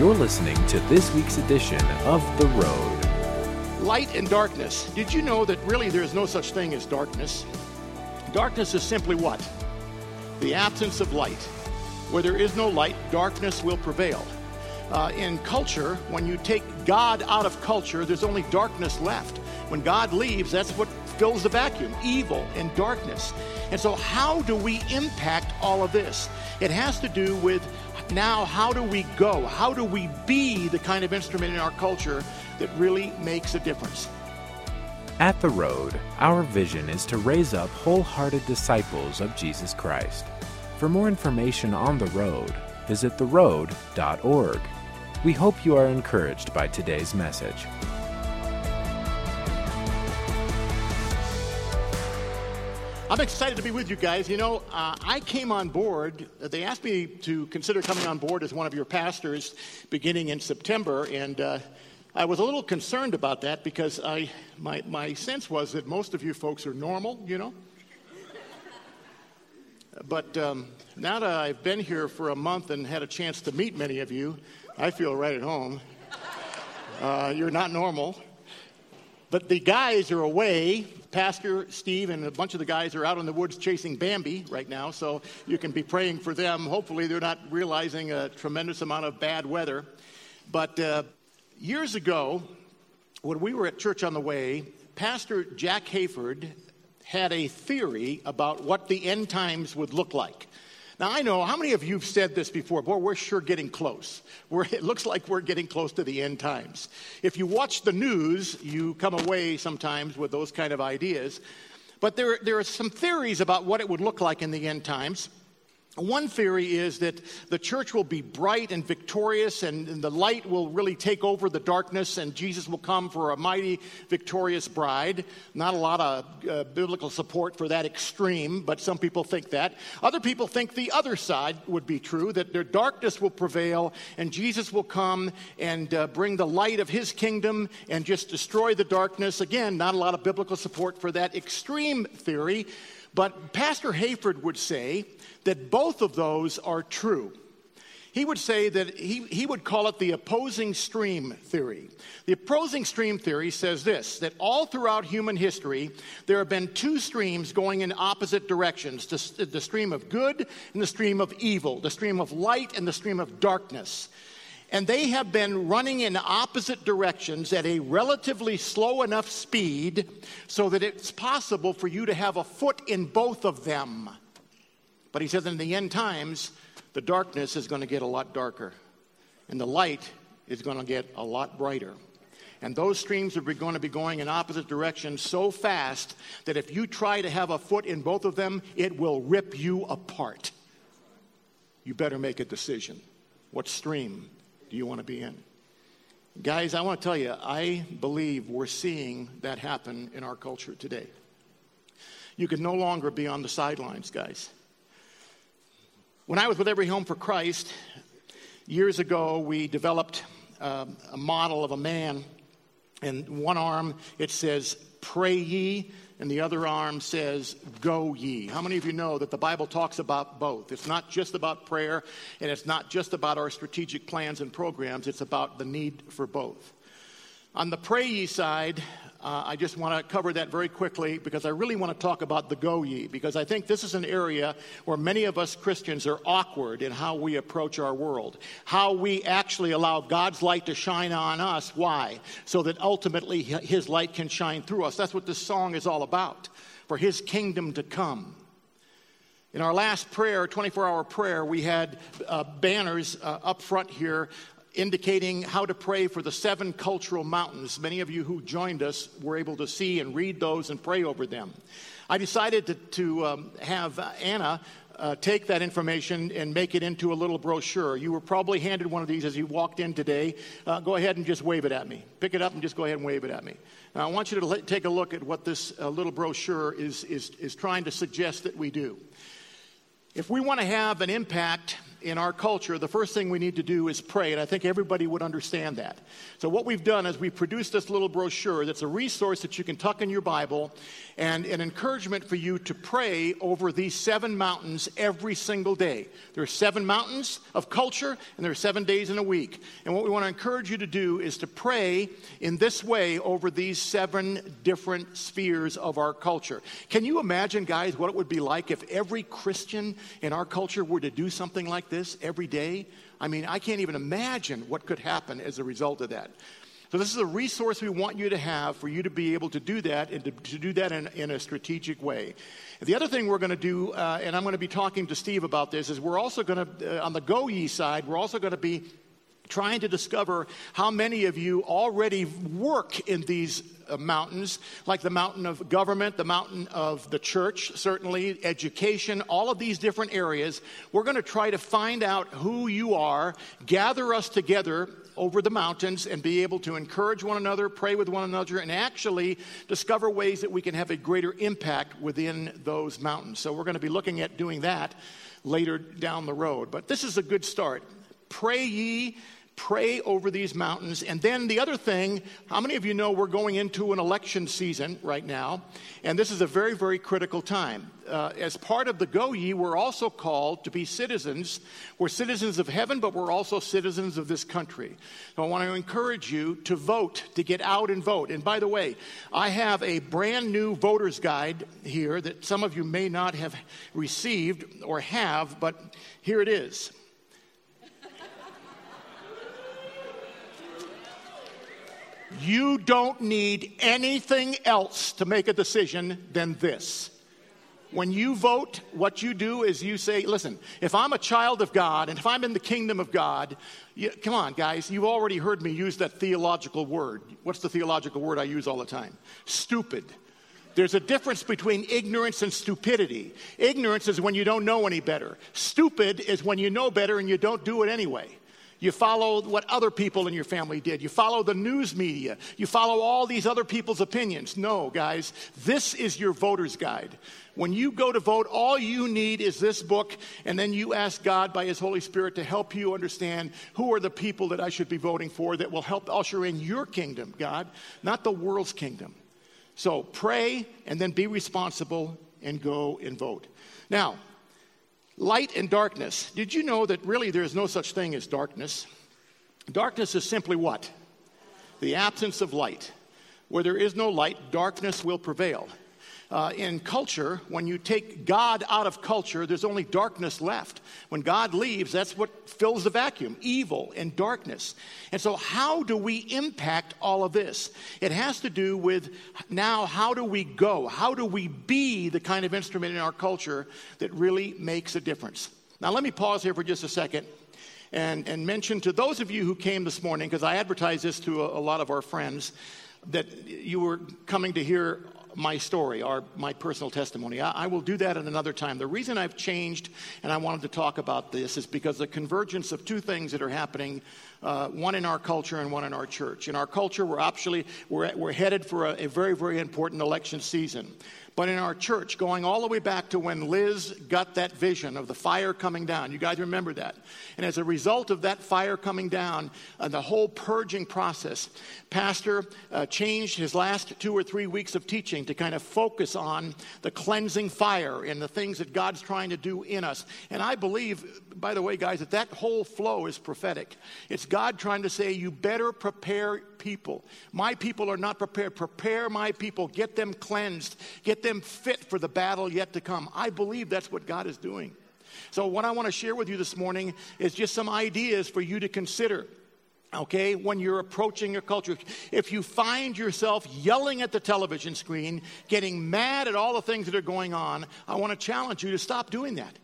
You're listening to this week's edition of The Road. Light and darkness. Did you know that really there is no such thing as darkness? Darkness is simply what? The absence of light. Where there is no light, darkness will prevail. Uh, in culture, when you take God out of culture, there's only darkness left. When God leaves, that's what fills the vacuum evil and darkness. And so, how do we impact all of this? It has to do with now how do we go? How do we be the kind of instrument in our culture that really makes a difference? At The Road, our vision is to raise up wholehearted disciples of Jesus Christ. For more information on The Road, visit theroad.org. We hope you are encouraged by today's message. I'm excited to be with you guys. You know, uh, I came on board, they asked me to consider coming on board as one of your pastors beginning in September, and uh, I was a little concerned about that because I, my, my sense was that most of you folks are normal, you know. But um, now that I've been here for a month and had a chance to meet many of you, I feel right at home. Uh, you're not normal. But the guys are away. Pastor Steve and a bunch of the guys are out in the woods chasing Bambi right now, so you can be praying for them. Hopefully, they're not realizing a tremendous amount of bad weather. But uh, years ago, when we were at Church on the Way, Pastor Jack Hayford had a theory about what the end times would look like. Now, I know how many of you have said this before? Boy, we're sure getting close. We're, it looks like we're getting close to the end times. If you watch the news, you come away sometimes with those kind of ideas. But there, there are some theories about what it would look like in the end times. One theory is that the church will be bright and victorious, and, and, the light will really take over the darkness, and Jesus will come for a mighty, victorious bride. Not a lot of uh, biblical support for that extreme, but some people think that. Other people think the other side would be true that their darkness will prevail, and Jesus will come and uh, bring the light of his kingdom and just destroy the darkness. Again, not a lot of biblical support for that extreme theory. But Pastor Hayford would say that both of those are true. He would say that he, he would call it the opposing stream theory. The opposing stream theory says this that all throughout human history, there have been two streams going in opposite directions the, the stream of good and the stream of evil, the stream of light and the stream of darkness. And they have been running in opposite directions at a relatively slow enough speed so that it's possible for you to have a foot in both of them. But he says in the end times, the darkness is going to get a lot darker, and the light is going to get a lot brighter. And those streams are going to be going in opposite directions so fast that if you try to have a foot in both of them, it will rip you apart. You better make a decision. What stream do you want to be in? Guys, I want to tell you, I believe we're seeing that happen in our culture today. You can no longer be on the sidelines, guys. When I was with Every Home for Christ, years ago, we developed um, a model of a man. And one arm, it says, Pray ye, and the other arm says, Go ye. How many of you know that the Bible talks about both? It's not just about prayer, and it's not just about our strategic plans and programs, it's about the need for both. On the pray ye side, uh, I just want to cover that very quickly because I really want to talk about the go ye, because I think this is an area where many of us Christians are awkward in how we approach our world, how we actually allow God's light to shine on us. Why? So that ultimately His light can shine through us. That's what this song is all about, for His kingdom to come. In our last prayer, 24 hour prayer, we had uh, banners uh, up front here indicating how to pray for the seven cultural mountains. Many of you who joined us were able to see and read those and pray over them. I decided to, to um, have Anna uh, take that information and make it into a little brochure. You were probably handed one of these as you walked in today. Uh, go ahead and just wave it at me. Pick it up and just go ahead and wave it at me. Now, I want you to let, take a look at what this uh, little brochure is, is, is trying to suggest that we do. If we want to have an impact in our culture, the first thing we need to do is pray, and I think everybody would understand that. So, what we've done is we've produced this little brochure that's a resource that you can tuck in your Bible and an encouragement for you to pray over these seven mountains every single day. There are seven mountains of culture, and there are seven days in a week. And what we want to encourage you to do is to pray in this way over these seven different spheres of our culture. Can you imagine, guys, what it would be like if every Christian in our culture were to do something like this every day? I mean, I can't even imagine what could happen as a result of that. So, this is a resource we want you to have for you to be able to do that and to, to do that in, in, a strategic way. The other thing we're going to do, uh, and I'm going to be talking to Steve about this, is we're also going to, uh, on the Go side, we're also going to be trying to discover how many of you already work in these uh, mountains, like the mountain of government, the mountain of the church, certainly, education, all of these different areas. We're going to try to find out who you are, gather us together over the mountains and be able to encourage one another, pray with one another, and actually discover ways that we can have a greater impact within those mountains. So we're going to be looking at doing that later down the road. But this is a good start. Pray ye pray over these mountains. And then the other thing, how many of you know we're going into an election season right now? And this is a very, very critical time. Uh, as part of the Go Ye, we're also called to be citizens. We're citizens of heaven, but we're also citizens of this country. So I want to encourage you to vote, to get out and vote. And by the way, I have a brand new voter's guide here that some of you may not have received or have, but here it is. You don't need anything else to make a decision than this. When you vote, what you do is you say, listen, if I'm a child of God and if I'm in the kingdom of God, you, come on, guys, you've already heard me use that theological word. What's the theological word I use all the time? Stupid. There's a difference between ignorance and stupidity. Ignorance is when you don't know any better. Stupid is when you know better and you don't do it anyway. You follow what other people in your family did. You follow the news media. You follow all these other people's opinions. No, guys, this is your voter's guide. When you go to vote, all you need is this book, and then you ask God by His Holy Spirit to help you understand who are the people that I should be voting for that will help usher in your kingdom, God, not the world's kingdom. So pray and then be responsible and go and vote. Now, Light and darkness. Did you know that really there is no such thing as darkness? Darkness is simply what? The absence of light. Where there is no light, darkness will prevail. Uh, in culture, when you take God out of culture, there's only darkness left. When God leaves, that's what fills the vacuum evil and darkness. And so, how do we impact all of this? It has to do with now, how do we go? How do we be the kind of instrument in our culture that really makes a difference? Now, let me pause here for just a second and, and mention to those of you who came this morning, because I advertised this to a, a lot of our friends, that you were coming to hear my story or my personal testimony. I, I, will do that at another time. The reason I've changed and I wanted to talk about this is because the convergence of two things that are happening uh, one in our culture and one in our church. In our culture, we're actually we're, we're headed for a, a very, very important election season. But in our church, going all the way back to when Liz got that vision of the fire coming down, you guys remember that. And as a result of that fire coming down, uh, the whole purging process, Pastor uh, changed his last two or three weeks of teaching to kind of focus on the cleansing fire and the things that God's trying to do in us. And I believe, by the way, guys, that that whole flow is prophetic. It's God trying to say, you better prepare people. My people are not prepared. Prepare my people. Get them cleansed. Get them fit for the battle yet to come. I believe that's what God is doing. So, what I want to share with you this morning is just some ideas for you to consider. Okay, when you're approaching your culture, if you find yourself yelling at the television screen, getting mad at all the things that are going on, I want to challenge you to stop doing that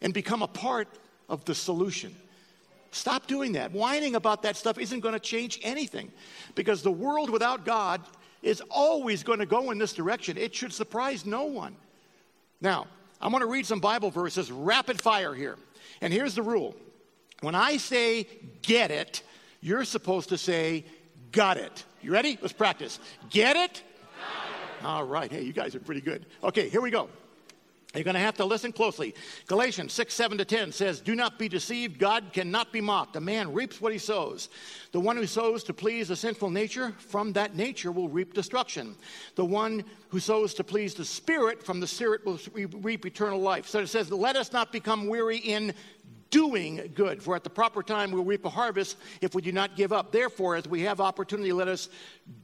and become a part of the solution. Stop doing that. Whining about that stuff isn't going to change anything because the world without God is always going to go in this direction. It should surprise no one. Now, I'm going to read some Bible verses rapid fire here. And here's the rule when I say get it, you're supposed to say got it. You ready? Let's practice. Get it? All right. Hey, you guys are pretty good. Okay, here we go. You're going to have to listen closely. Galatians 6, 7 to 10 says, Do not be deceived. God cannot be mocked. A man reaps what he sows. The one who sows to please a sinful nature, from that nature will reap destruction. The one who sows to please the Spirit, from the Spirit will reap eternal life. So it says, Let us not become weary in doing good, for at the proper time we'll reap a harvest if we do not give up. Therefore, as we have opportunity, let us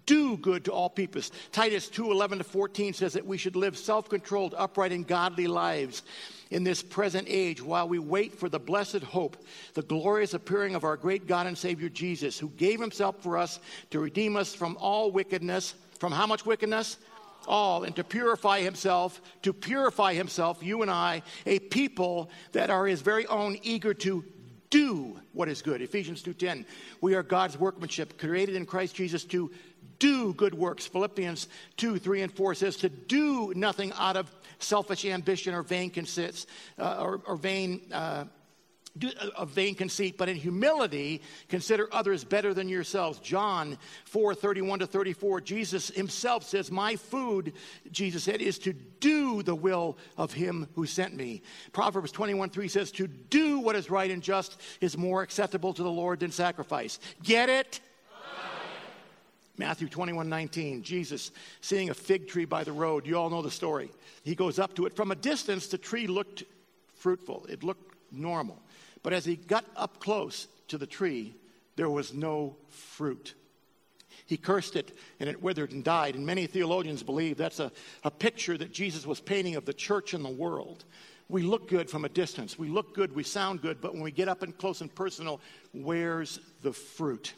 do good to all people. Titus 2 11 to 14 says that we should live self controlled, upright, and godly lives in this present age while we wait for the blessed hope, the glorious appearing of our great God and Savior Jesus, who gave himself for us to redeem us from all wickedness. From how much wickedness? All and to purify himself, to purify himself, you and I, a people that are his very own, eager to do what is good. Ephesians 2:10. We are God's workmanship, created in Christ Jesus to do good works. Philippians 2, 3, and 4 says to do nothing out of selfish ambition or vain consists, uh, or, or, vain uh, of vain conceit, but in humility consider others better than yourselves. John 4 31 to 34, Jesus himself says, My food, Jesus said, is to do the will of him who sent me. Proverbs 21 3 says, To do what is right and just is more acceptable to the Lord than sacrifice. Get it? Matthew 21 19, Jesus seeing a fig tree by the road. You all know the story. He goes up to it. From a distance, the tree looked fruitful, it looked normal. But as he got up close to the tree, there was no fruit. He cursed it and it withered and died. And many theologians believe that's a, a picture that Jesus was painting of the church and the world. We look good from a distance. We look good, we sound good, but when we get up and close and personal, where's the fruit?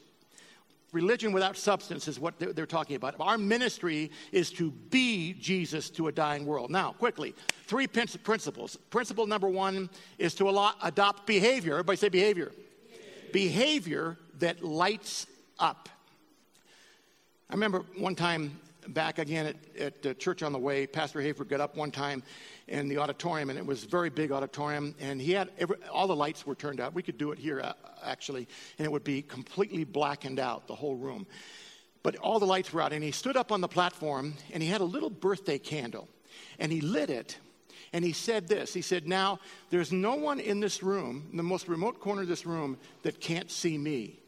Religion without substance is what they're talking about. Our ministry is to be Jesus to a dying world. Now, quickly, three principles. Principle number one is to adopt behavior. Everybody say behavior. Behavior, behavior that lights up. I remember one time back again at, at Church on the Way, Pastor Hayford got up one time in the auditorium, and it was a very big auditorium, and he had every, all the lights were turned out. We could do it here, uh, actually, and it would be completely blackened out, the whole room. But all the lights were out, and he stood up on the platform, and he had a little birthday candle, and he lit it, and he said this He said, Now, there's no one in this room, in the most remote corner of this room, that can't see me,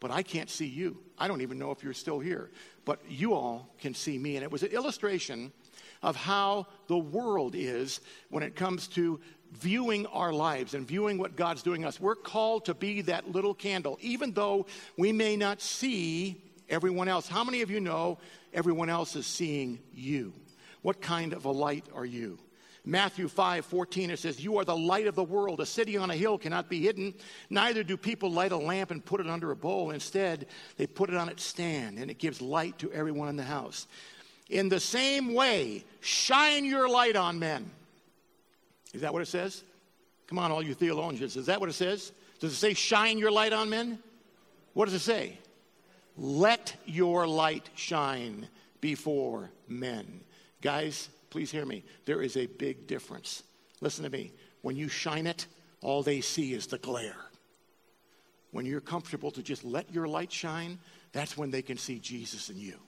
but I can't see you. I don't even know if you're still here, but you all can see me. And it was an illustration of how the world is when it comes to viewing our lives and viewing what God's doing us. We're called to be that little candle, even though we may not see everyone else. How many of you know everyone else is seeing you? What kind of a light are you? Matthew 5 14, it says, You are the light of the world. A city on a hill cannot be hidden. Neither do people light a lamp and put it under a bowl. Instead, they put it on its stand, and it gives light to everyone in the house. In the same way, shine your light on men. Is that what it says? Come on, all you theologians. Is that what it says? Does it say shine your light on men? What does it say? Let your light shine before men. Guys, please hear me. There is a big difference. Listen to me. When you shine it, all they see is the glare. When you're comfortable to just let your light shine, that's when they can see Jesus in you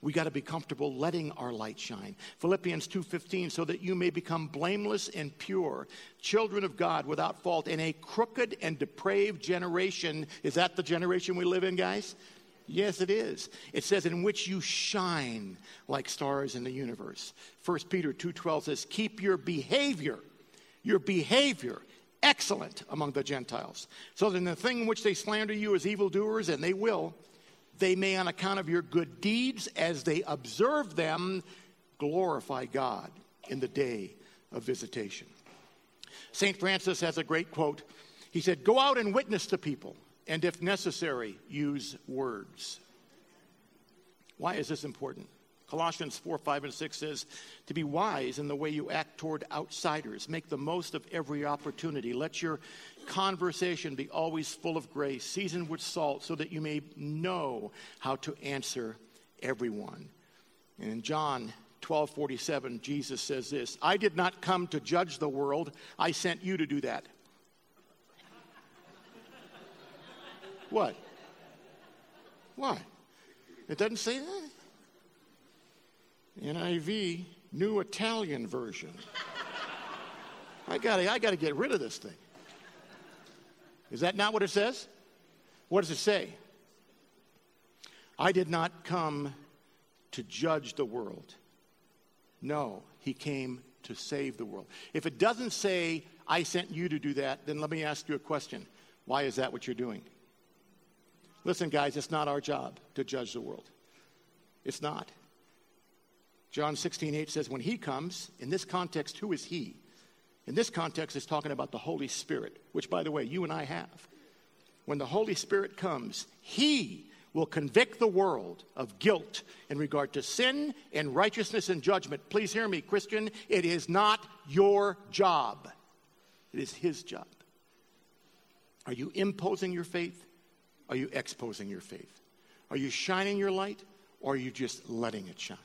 we got to be comfortable letting our light shine philippians 2.15 so that you may become blameless and pure children of god without fault in a crooked and depraved generation is that the generation we live in guys yes it is it says in which you shine like stars in the universe 1 peter 2.12 says keep your behavior your behavior excellent among the gentiles so that the thing in which they slander you as evildoers and they will they may, on account of your good deeds, as they observe them, glorify God in the day of visitation. St. Francis has a great quote. He said, Go out and witness to people, and if necessary, use words. Why is this important? Colossians 4, 5, and 6 says, To be wise in the way you act toward outsiders. Make the most of every opportunity. Let your conversation be always full of grace, seasoned with salt, so that you may know how to answer everyone. And in John 12 47, Jesus says this I did not come to judge the world, I sent you to do that. What? What? It doesn't say that. NIV, New Italian Version. I gotta, I gotta get rid of this thing. Is that not what it says? What does it say? I did not come to judge the world. No, he came to save the world. If it doesn't say, I sent you to do that, then let me ask you a question. Why is that what you're doing? Listen, guys, it's not our job to judge the world. It's not. John 16, 8 says, When he comes, in this context, who is he? In this context, it's talking about the Holy Spirit, which, by the way, you and I have. When the Holy Spirit comes, he will convict the world of guilt in regard to sin and righteousness and judgment. Please hear me, Christian. It is not your job, it is his job. Are you imposing your faith? Are you exposing your faith? Are you shining your light or are you just letting it shine?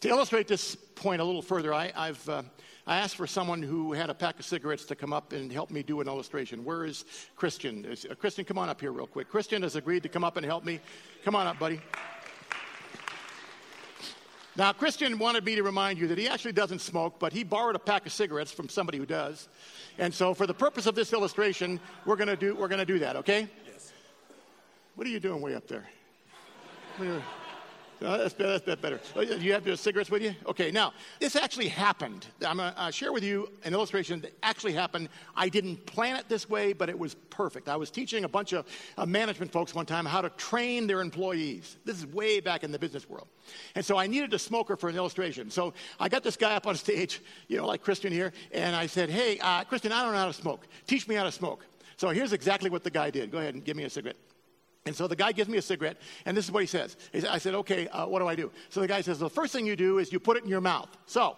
To illustrate this point a little further, I, have uh, I asked for someone who had a pack of cigarettes to come up and help me do an illustration. Where is Christian? Is, uh, Christian, come on up here real quick. Christian has agreed to come up and help me. Come on up, buddy. Now, Christian wanted me to remind you that he actually doesn't smoke, but he borrowed a pack of cigarettes from somebody who does. And so, for the purpose of this illustration, we're going to do, we're going to do that, okay? What are you doing way up there? Uh, that's, better, that's better. Oh, you have your cigarettes with you? Okay, now, this actually happened. I'm going to uh, share with you an illustration that actually happened. I didn't plan it this way, but it was perfect. I was teaching a bunch of uh, management folks one time how to train their employees. This is way back in the business world. And so I needed a smoker for an illustration. So I got this guy up on stage, you know, like Christian here, and I said, Hey, uh, Christian, I don't know how to smoke. Teach me how to smoke. So here's exactly what the guy did. Go ahead and give me a cigarette. And so the guy gives me a cigarette, and this is what he says. I said, okay, uh, what do I do? So the guy says, the first thing you do is you put it in your mouth. So,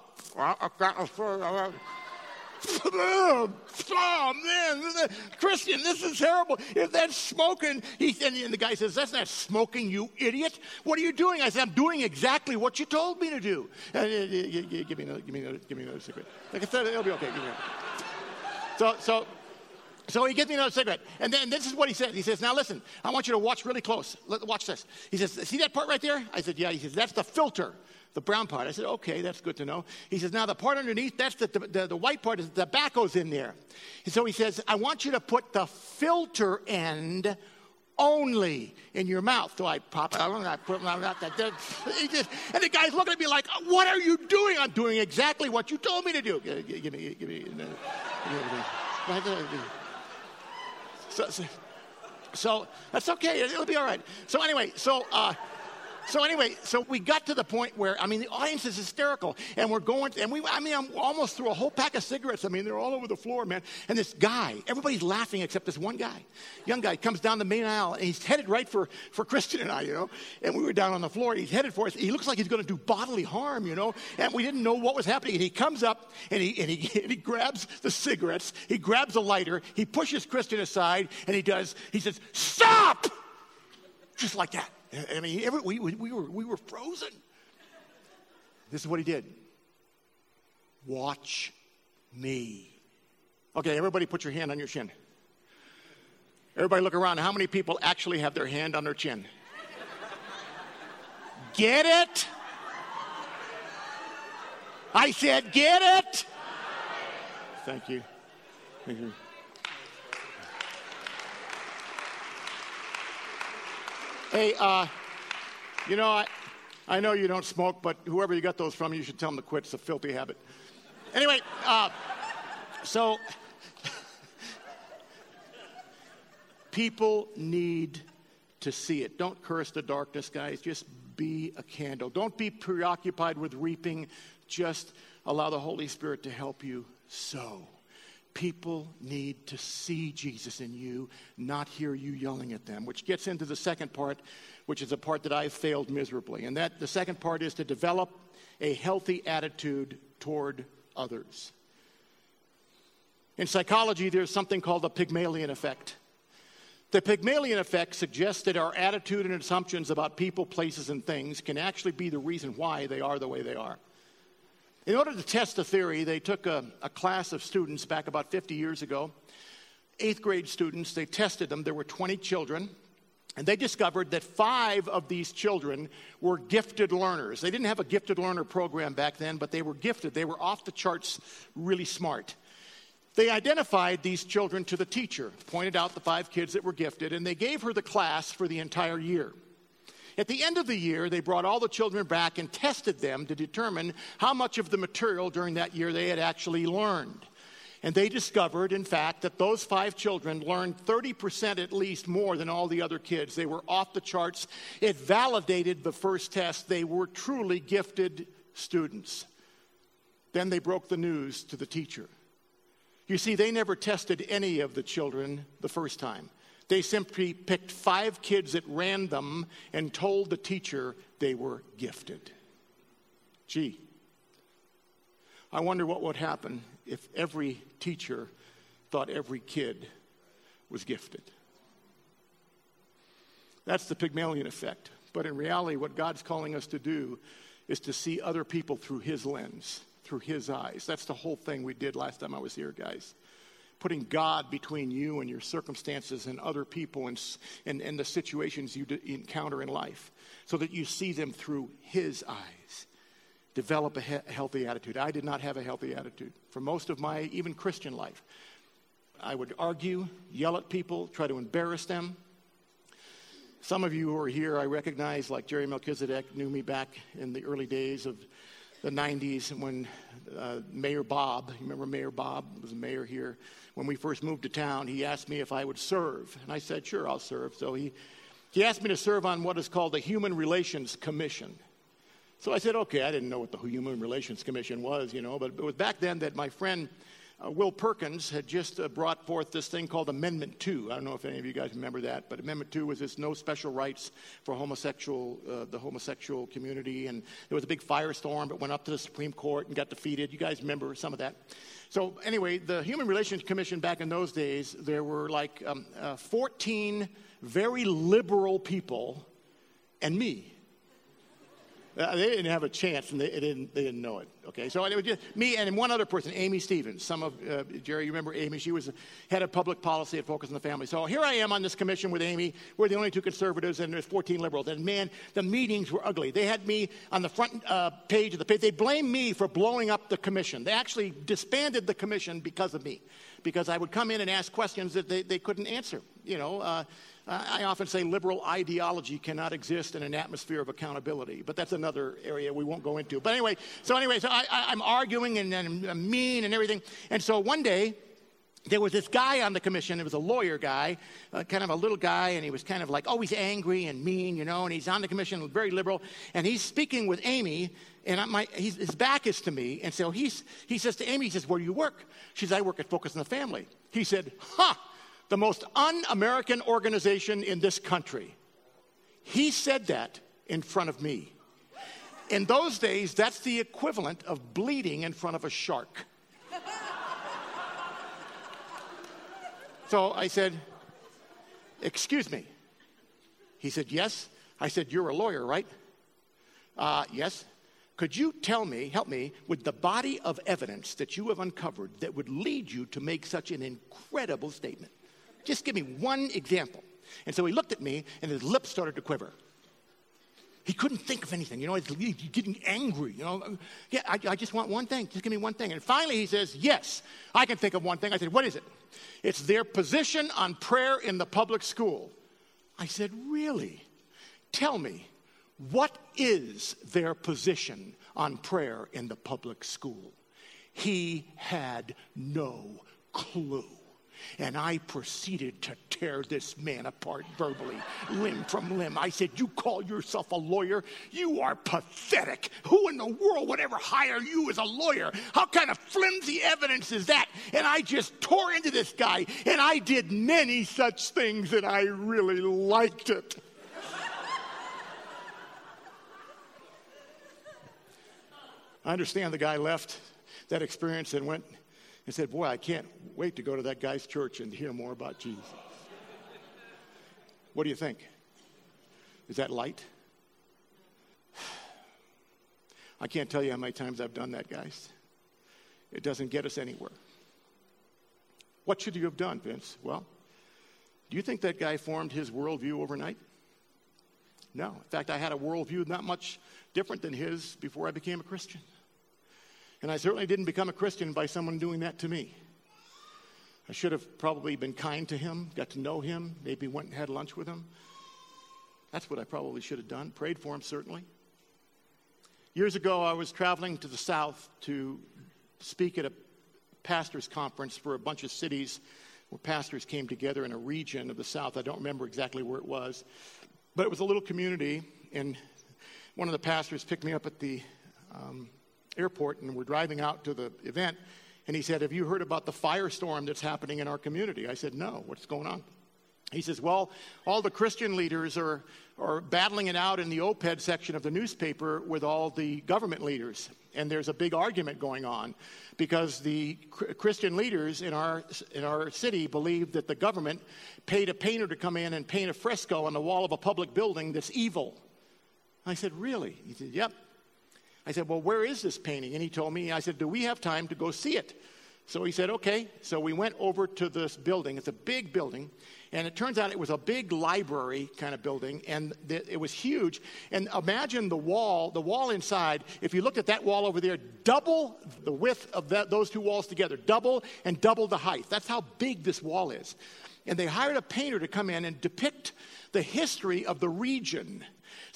oh, man, Christian, this is terrible. If that's smoking, he, and the guy says, that's not smoking, you idiot. What are you doing? I said, I'm doing exactly what you told me to do. Uh, give, me another, give, me another, give me another cigarette. Like I said, it'll be okay. So, so so he gives me another cigarette. And then this is what he says. He says, Now listen, I want you to watch really close. Watch this. He says, See that part right there? I said, Yeah. He says, That's the filter, the brown part. I said, Okay, that's good to know. He says, Now the part underneath, that's the, the, the white part, is the tobacco's in there. And so he says, I want you to put the filter end only in your mouth. So I pop it I put my mouth. And the guy's looking at me like, What are you doing? I'm doing exactly what you told me to do. Give me, give me, give me. Give me, give me. So, so, that's okay. It'll be all right. So anyway, so uh, so anyway, so we got to the point where I mean the audience is hysterical, and we're going, and we I mean I'm almost through a whole pack of cigarettes. I mean they're all over the floor, man. And this guy, everybody's laughing except this one guy, young guy, comes down the main aisle, and he's headed right for for Christian and I, you know. And we were down on the floor. He's headed for us. He looks like he's going to do bodily harm, you know. And we didn't know what was happening. And he comes up and he and he, and he grabs the cigarettes. He grabs a lighter. He pushes Christian aside, and he does. He says, "Stop!" Just like that. I mean, every, we, we, were, we were frozen. This is what he did Watch me. Okay, everybody put your hand on your chin. Everybody look around. How many people actually have their hand on their chin? Get it? I said, get it? Thank you. Thank you. Hey, uh, you know, I, I know you don't smoke, but whoever you got those from, you should tell them to quit. It's a filthy habit. Anyway, uh, so people need to see it. Don't curse the darkness, guys. Just be a candle. Don't be preoccupied with reaping. Just allow the Holy Spirit to help you sow. People need to see Jesus in you, not hear you yelling at them, which gets into the second part, which is a part that I failed miserably. And that the second part is to develop a healthy attitude toward others. In psychology, there's something called the Pygmalion effect. The Pygmalion effect suggests that our attitude and assumptions about people, places, and things can actually be the reason why they are the way they are. In order to test the theory, they took a, a, class of students back about 50 years ago, eighth grade students. They tested them. There were 20 children. And they discovered that five of these children were gifted learners. They didn't have a gifted learner program back then, but they were gifted. They were off the charts, really smart. They identified these children to the teacher, pointed out the five kids that were gifted, and they gave her the class for the entire year. At the end of the year, they brought all the children back and tested them to determine how much of the material during that year they had actually learned. And they discovered, in fact, that those five children learned 30% at least more than all the other kids. They were off the charts. It validated the first test. They were truly gifted students. Then they broke the news to the teacher. You see, they never tested any of the children the first time. They simply picked five kids at random and told the teacher they were gifted. Gee, I wonder what would happen if every teacher thought every kid was gifted. That's the Pygmalion effect. But in reality, what God's calling us to do is to see other people through His lens, through His eyes. That's the whole thing we did last time I was here, guys putting God between you and your circumstances and other people and, and, and the situations you encounter in life so that you see them through His eyes. Develop a he- healthy attitude. I did not have a healthy attitude for most of my even Christian life. I would argue, yell at people, try to embarrass them. Some of you who are here, I recognize, like Jerry Melchizedek, knew me back in the early days of the 90s when uh, Mayor Bob, you remember Mayor Bob was mayor here, when we first moved to town, he asked me if I would serve. And I said, sure, I'll serve. So he, he asked me to serve on what is called the Human Relations Commission. So I said, okay, I didn't know what the Human Relations Commission was, you know, but it was back then that my friend uh, Will Perkins had just uh, brought forth this thing called Amendment 2. I don't know if any of you guys remember that, but Amendment 2 was this no special rights for homosexual, uh, the homosexual community. And there was a big firestorm, but went up to the Supreme Court and got defeated. You guys remember some of that. So, anyway, the Human Relations Commission back in those days, there were like um, uh, 14 very liberal people and me. Uh, they didn't have a chance, and they, didn't, they didn't know it. Okay, so it was just me and one other person, Amy Stevens. Some of uh, Jerry, you remember Amy? She was head of public policy at Focus on the Family. So here I am on this commission with Amy. We're the only two conservatives, and there's 14 liberals. And man, the meetings were ugly. They had me on the front uh, page of the page. They blamed me for blowing up the commission. They actually disbanded the commission because of me, because I would come in and ask questions that they, they couldn't answer. You know. I often say liberal ideology cannot exist in an atmosphere of accountability, but that's another area we won't go into. But anyway, so anyway, so I, am arguing and, and I'm mean and everything. And so one day, there was this guy on the commission. It was a lawyer guy, uh, kind of a little guy, and he was kind of like always angry and mean, you know. And he's on the commission, very liberal, and he's speaking with Amy, and my, his back is to me. And so he's, he says to Amy, he says, "Where do you work?" She says, "I work at Focus on the Family." He said, "Huh." The most un American organization in this country. He said that in front of me. In those days, that's the equivalent of bleeding in front of a shark. so I said, Excuse me. He said, Yes. I said, You're a lawyer, right? Uh, yes. Could you tell me, help me, with the body of evidence that you have uncovered that would lead you to make such an incredible statement? Just give me one example. And so he looked at me, and his lips started to quiver. He couldn't think of anything. You know, he's getting angry. You know, yeah, I, I, just want one thing. Just give me one thing. And finally, he says, Yes, I can think of one thing. I said, What is it? It's their position on prayer in the public school. I said, Really? Tell me, what is their position on prayer in the public school? He had no clue. And I proceeded to tear this man apart verbally, limb from limb. I said, You call yourself a lawyer? You are pathetic. Who in the world would ever hire you as a lawyer? How kind of flimsy evidence is that? And I just tore into this guy, and I did many such things, and I really liked it. I understand the guy left that experience and went and said, Boy, I can't wait to go to that guy's church and hear more about Jesus. What do you think? Is that light? I can't tell you how many times I've done that, guys. It doesn't get us anywhere. What should you have done, Vince? Well, do you think that guy formed his worldview overnight? No. In fact, I had a worldview not much different than his before I became a Christian. And I certainly didn't become a Christian by someone doing that to me. I should have probably been kind to him, got to know him, maybe went and had lunch with him. That's what I probably should have done. Prayed for him, certainly. Years ago, I was traveling to the South to speak at a pastor's conference for a bunch of cities where pastors came together in a region of the South. I don't remember exactly where it was, but it was a little community, and one of the pastors picked me up at the um, airport, and we're driving out to the event. And he said, Have you heard about the firestorm that's happening in our community? I said, No, what's going on? He says, Well, all the Christian leaders are, are battling it out in the OPED section of the newspaper with all the government leaders. And there's a big argument going on because the Christian leaders in our, in our city believe that the government paid a painter to come in and paint a fresco on the wall of a public building that's evil. I said, Really? He said, Yep. I said, Well, where is this painting? And he told me, I said, Do we have time to go see it? So he said, Okay. So we went over to this building. It's a big building. And it turns out it was a big library kind of building, and it was huge. And imagine the wall, the wall inside, if you looked at that wall over there, double the width of that, those two walls together, double and double the height. That's how big this wall is. And they hired a painter to come in and depict the history of the region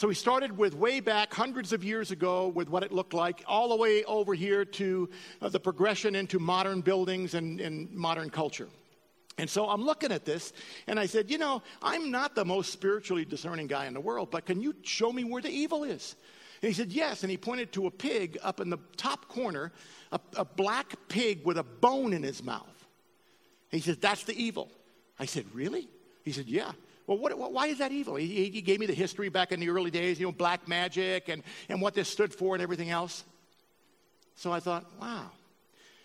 so we started with way back hundreds of years ago with what it looked like, all the way over here to uh, the progression into modern buildings and, and modern culture. And so I'm looking at this, and I said, You know, I'm not the most spiritually discerning guy in the world, but can you show me where the evil is? And he said, Yes. And he pointed to a pig up in the top corner, a, a black pig with a bone in his mouth. he said, That's the evil. I said, Really? He said, Yeah. Well, what, what, why is that evil? He, he, gave me the history back in the early days, you know, black magic and, and what this stood for and everything else. So I thought, wow.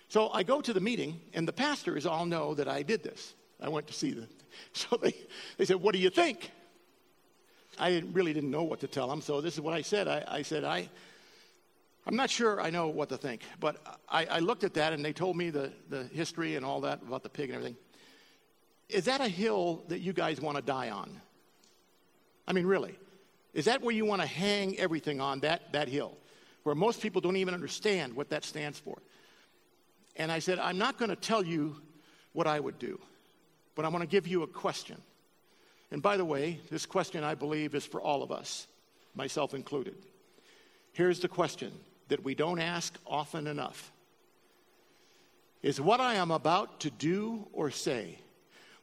So I go to the meeting, and the pastors all know that I did this. I went to see them. So they, they said, What do you think? I didn't, really didn't know what to tell them, so this is what I said. I, I said, I, I'm not sure I know what to think, but I, I looked at that, and they told me the, the history and all that about the pig and everything. Is that a hill that you guys want to die on? I mean, really. Is that where you want to hang everything on, that, that hill, where most people don't even understand what that stands for? And I said, I'm not going to tell you what I would do, but I'm going to give you a question. And by the way, this question I believe is for all of us, myself included. Here's the question that we don't ask often enough Is what I am about to do or say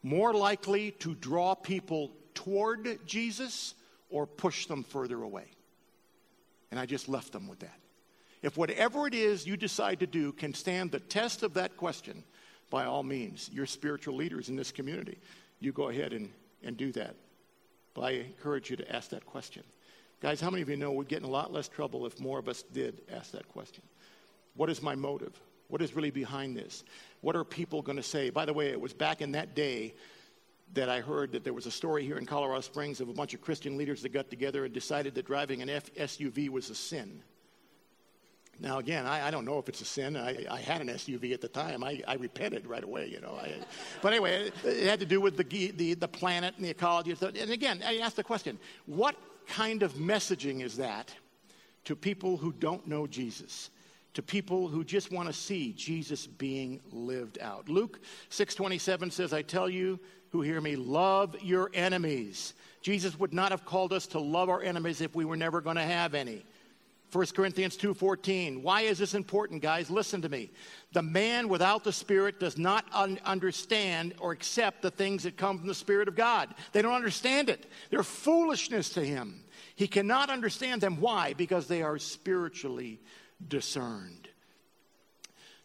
more likely to draw people toward Jesus or push them further away? And I just left them with that. If whatever it is you decide to do can stand the test of that question, by all means, you're spiritual leaders in this community. You go ahead and, and do that. But I encourage you to ask that question. Guys, how many of you know we'd get in a lot less trouble if more of us did ask that question? What is my motive? What is really behind this? What are people going to say? By the way, it was back in that day that I heard that there was a story here in Colorado Springs of a bunch of Christian leaders that got together and decided that driving an F- SUV was a sin. Now, again, I, I, don't know if it's a sin. I, I had an SUV at the time. I, I repented right away, you know. but anyway, it, it, had to do with the, the, the planet and the ecology. And again, I asked the question what kind of messaging is that to people who don't know Jesus? To people who just want to see Jesus being lived out. Luke 6:27 says, "I tell you who hear me, love your enemies." Jesus would not have called us to love our enemies if we were never going to have any. 1 Corinthians 2:14. Why is this important, guys? Listen to me. The man without the spirit does not un- understand or accept the things that come from the spirit of God. They don't understand it. They're foolishness to him. He cannot understand them why? Because they are spiritually discerned.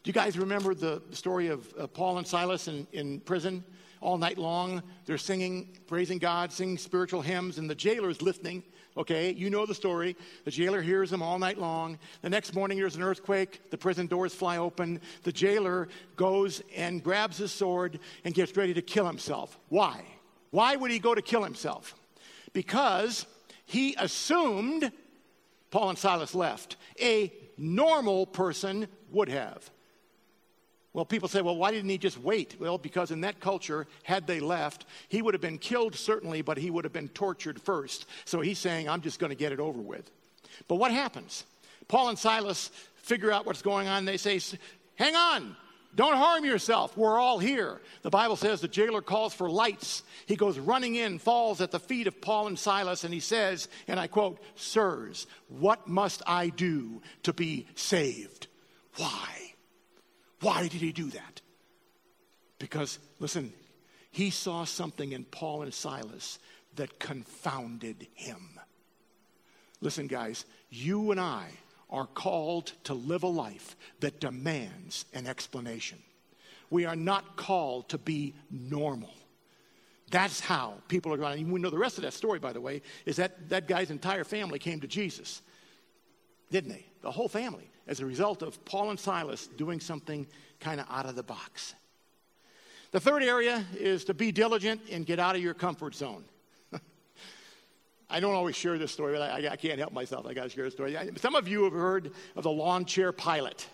Do you guys remember the story of uh, Paul and Silas in, in prison? All night long, they're singing, praising God, singing spiritual hymns, and the jailer's listening. Okay, you know the story. The jailer hears them all night long. The next morning, there's an earthquake. The prison doors fly open. The jailer goes and grabs his sword and gets ready to kill himself. Why? Why would he go to kill himself? Because he assumed Paul and Silas left. A normal person would have. Well, people say, well, why didn't he just wait? Well, because in that culture, had they left, he would have been killed, certainly, but he would have been tortured first. So he's saying, I'm just going to get it over with. But what happens? Paul and Silas figure out what's going on. They say, hang on, Don't harm yourself. We're all here. The Bible says the jailer calls for lights. He goes running in, falls at the feet of Paul and Silas, and he says, and I quote, Sirs, what must I do to be saved? Why? Why did he do that? Because, listen, he saw something in Paul and Silas that confounded him. Listen, guys, you and I are called to live a life that demands an explanation. We are not called to be normal. That's how people are going. We know the rest of that story, by the way, is that that guy's entire family came to Jesus, didn't they? The whole family, as a result of Paul and Silas doing something kind of out of the box. The third area is to be diligent and get out of your comfort zone. I don't always share this story, but I, I can't help myself. I got to share this story. Some of you have heard of the lawn chair pilot.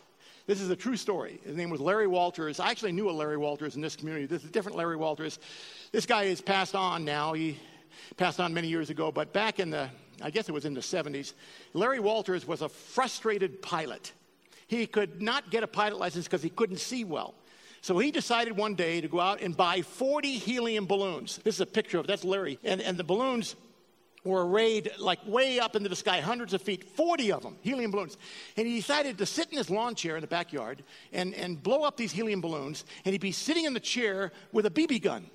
This is a true story. His name was Larry Walters. I actually knew a Larry Walters in this community. This is a different Larry Walters. This guy is passed on now. He passed on many years ago, but back in the, I guess it was in the 70s, Larry Walters was a frustrated pilot. He could not get a pilot license because he couldn't see well. So he decided one day to go out and buy 40 helium balloons. This is a picture of that's Larry. And, and the balloons were arrayed like way up into the sky, hundreds of feet, 40 of them, helium balloons. And he decided to sit in his lawn chair in the backyard and, and blow up these helium balloons. And he'd be sitting in the chair with a BB gun.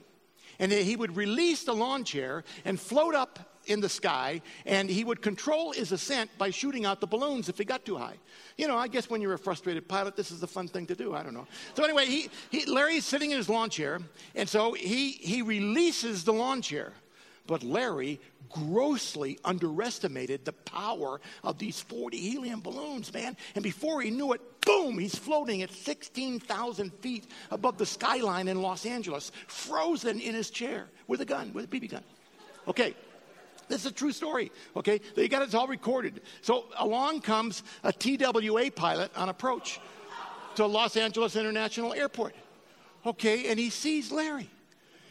And he would release the lawn chair and float up in the sky, and he would control his ascent by shooting out the balloons if he got too high. You know, I guess when you're a frustrated pilot, this is a fun thing to do. I don't know. So anyway, he, he, Larry's sitting in his lawn chair, and so he, he releases the lawn chair. But Larry grossly underestimated the power of these 40 helium balloons, man. And before he knew it, boom, he's floating at 16,000 feet above the skyline in Los Angeles, frozen in his chair with a gun, with a BB gun. Okay. This is a true story, okay? They got it all recorded. So along comes a TWA pilot on approach to Los Angeles International Airport. Okay, and he sees Larry.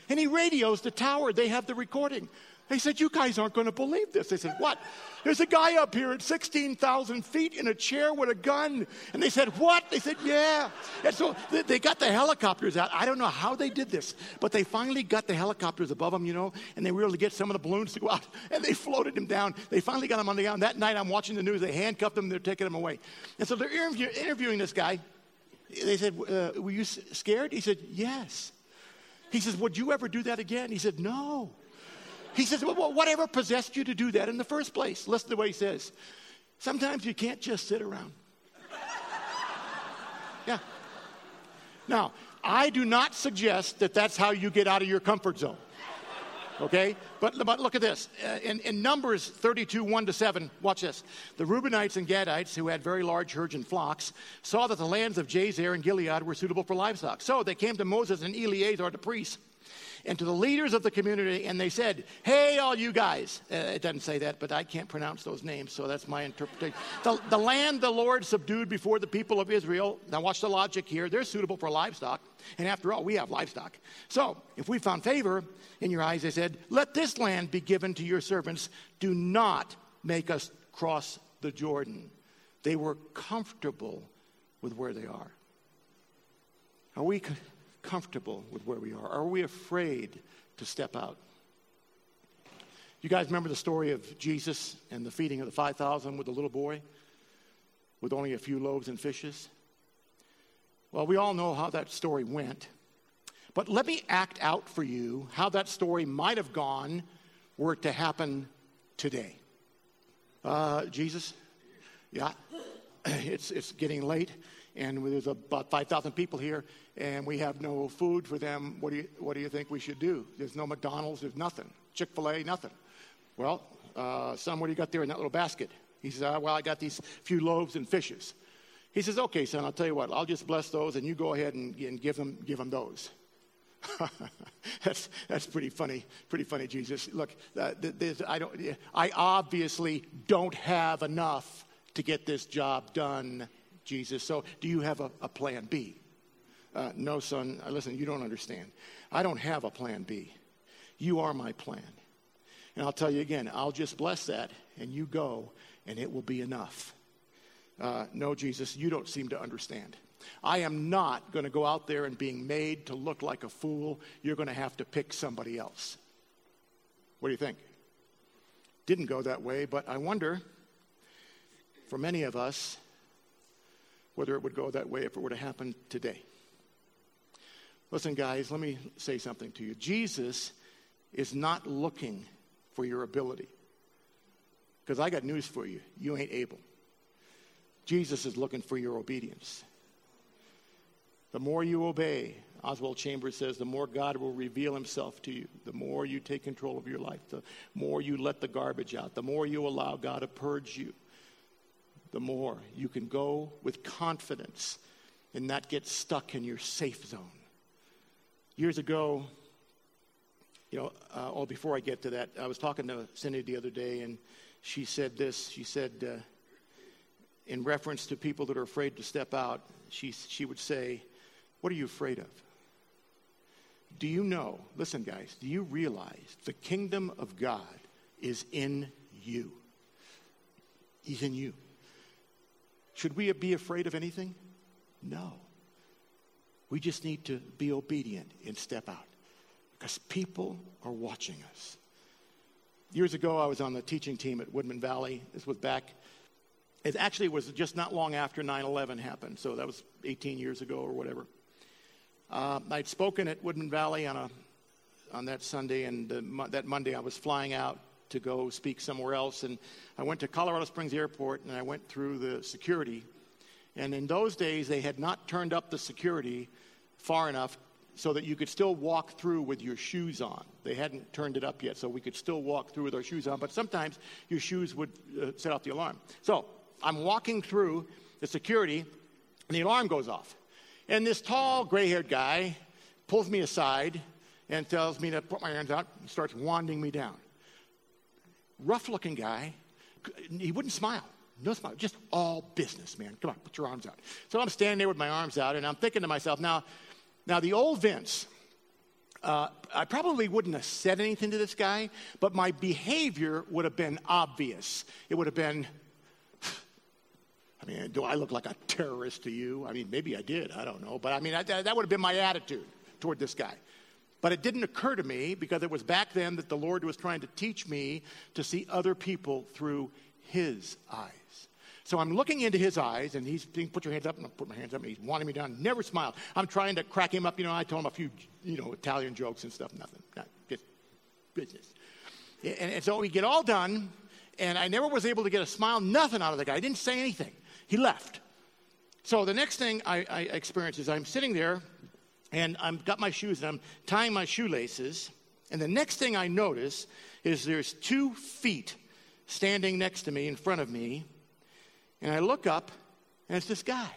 And he radios the tower. They have the recording. They said, You guys aren't going to believe this. They said, What? There's a guy up here at 16,000 feet in a chair with a gun. And they said, What? They said, Yeah. And so they got the helicopters out. I don't know how they did this, but they finally got the helicopters above them, you know, and they were able to get some of the balloons to go out, and they floated him down. They finally got him on the ground. That night, I'm watching the news. They handcuffed him, they're taking him away. And so they're interview- interviewing this guy. They said, uh, Were you scared? He said, Yes. He says, Would you ever do that again? He said, No. He says, Well, whatever possessed you to do that in the first place? Listen to what he says. Sometimes you can't just sit around. Yeah. Now, I do not suggest that that's how you get out of your comfort zone. Okay? But, but look at this. Uh, in, in Numbers 32, 1 to 7, watch this. The Reubenites and Gadites, who had very large herds and flocks, saw that the lands of Jazer and Gilead were suitable for livestock. So they came to Moses and Eleazar, the priests, and to the leaders of the community, and they said, Hey, all you guys. Uh, it doesn't say that, but I can't pronounce those names, so that's my interpretation. the, the land the Lord subdued before the people of Israel, now watch the logic here, they're suitable for livestock. And after all, we have livestock. So if we found favor in your eyes, they said, Let this land be given to your servants. Do not make us cross the Jordan. They were comfortable with where they are. Are we comfortable with where we are? Are we afraid to step out? You guys remember the story of Jesus and the feeding of the 5,000 with the little boy with only a few loaves and fishes? Well, we all know how that story went. But let me act out for you how that story might have gone were it to happen today. Uh, Jesus, yeah, it's, it's getting late, and there's about 5,000 people here, and we have no food for them. What do you, what do you think we should do? There's no McDonald's, there's nothing. Chick fil A, nothing. Well, uh, son, what do you got there in that little basket? He says, uh, Well, I got these few loaves and fishes. He says, Okay, son, I'll tell you what, I'll just bless those and you go ahead and, and give, them, give them those. that's, that's pretty funny, pretty funny, Jesus. Look, uh, I, don't, I obviously don't have enough to get this job done, Jesus. So do you have a, a plan B? Uh, no, son, uh, listen, you don't understand. I don't have a plan B. You are my plan. And I'll tell you again, I'll just bless that, and you go, and it will be enough. Uh, no, Jesus, you don't seem to understand. I am not going to go out there and being made to look like a fool. You're going to have to pick somebody else. What do you think? Didn't go that way, but I wonder, for many of us, whether it would go that way if it were to happen today. Listen, guys, let me say something to you. Jesus is not looking for your ability. Because I got news for you you ain't able. Jesus is looking for your obedience. The more you obey, Oswald Chambers says, the more God will reveal himself to you. The more you take control of your life, the more you let the garbage out, the more you allow God to purge you, the more you can go with confidence and not get stuck in your safe zone. Years ago, you know, uh, oh, before I get to that, I was talking to Cindy the other day, and she said this. She said, uh, in reference to people that are afraid to step out, she, she would say, What are you afraid of? Do you know, listen, guys, do you realize the kingdom of God is in you? He's in you. Should we be afraid of anything? No. We just need to be obedient and step out because people are watching us. Years ago, I was on the teaching team at Woodmen Valley. This was back, it actually was just not long after 9 11 happened, so that was 18 years ago or whatever. Uh, I'd spoken at Woodmen Valley on, a, on that Sunday, and uh, that Monday I was flying out to go speak somewhere else. And I went to Colorado Springs Airport and I went through the security and in those days, they had not turned up the security far enough so that you could still walk through with your shoes on. They hadn't turned it up yet, so we could still walk through with our shoes on, but sometimes your shoes would uh, set off the alarm. So I'm walking through the security, and the alarm goes off. And this tall, gray haired guy pulls me aside and tells me to put my hands out and starts wanding me down. Rough looking guy, he wouldn't smile. No smile, just all business, man. Come on, put your arms out. So I'm standing there with my arms out, and I'm thinking to myself, now, now the old Vince, uh, I probably wouldn't have said anything to this guy, but my behavior would have been obvious. It would have been, I mean, do I look like a terrorist to you? I mean, maybe I did, I don't know. But I mean, that, that would have been my attitude toward this guy. But it didn't occur to me because it was back then that the Lord was trying to teach me to see other people through his eyes. So I'm looking into his eyes, and he's saying, put your hands up, and I put my hands up, and he's wanting me down, never smiled. I'm trying to crack him up, you know, I told him a few, you know, Italian jokes and stuff, nothing, not just business. And, and so we get all done, and I never was able to get a smile, nothing out of the guy. I didn't say anything. He left. So the next thing I, I experience is I'm sitting there, and I've got my shoes, and I'm tying my shoelaces, and the next thing I notice is there's two feet standing next to me in front of me and I look up, and it's this guy.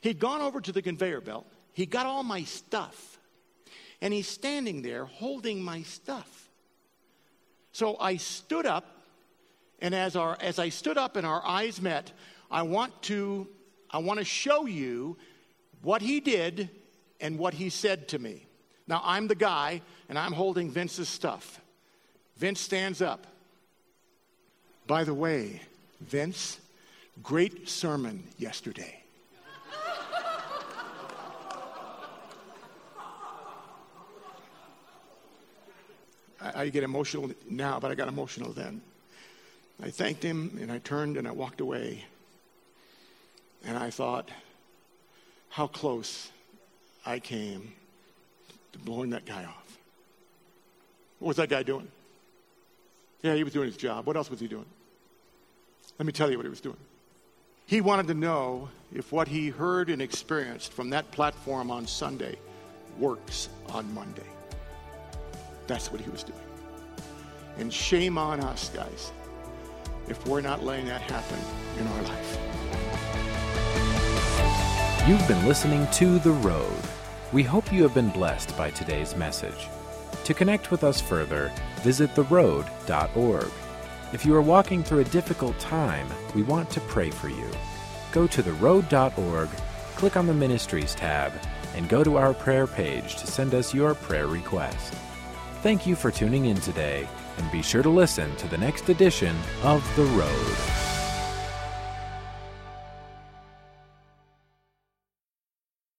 He'd gone over to the conveyor belt, he got all my stuff, and he's standing there holding my stuff. So I stood up, and as, our, as I stood up and our eyes met, I want to I want to show you what he did and what he said to me. Now I'm the guy and I'm holding Vince's stuff. Vince stands up. By the way, Vince, Great sermon yesterday. I, get emotional now, but I got emotional then. I thanked him and I turned and I walked away. And I thought how close I came to blowing that guy off. What was that guy doing? Yeah, he was doing his job. What else was he doing? Let me tell you what he was doing. He wanted to know if what he heard and experienced from that platform on Sunday works on Monday. That's what he was doing. And shame on us, guys, if we're not letting that happen in our life. You've been listening to The Road. We hope you have been blessed by today's message. To connect with us further, visit theroad.org. If you are walking through a difficult time, we want to pray for you. Go to theroad.org, click on the Ministries tab, and go to our prayer page to send us your prayer request. Thank you for tuning in today, and be sure to listen to the next edition of The Road.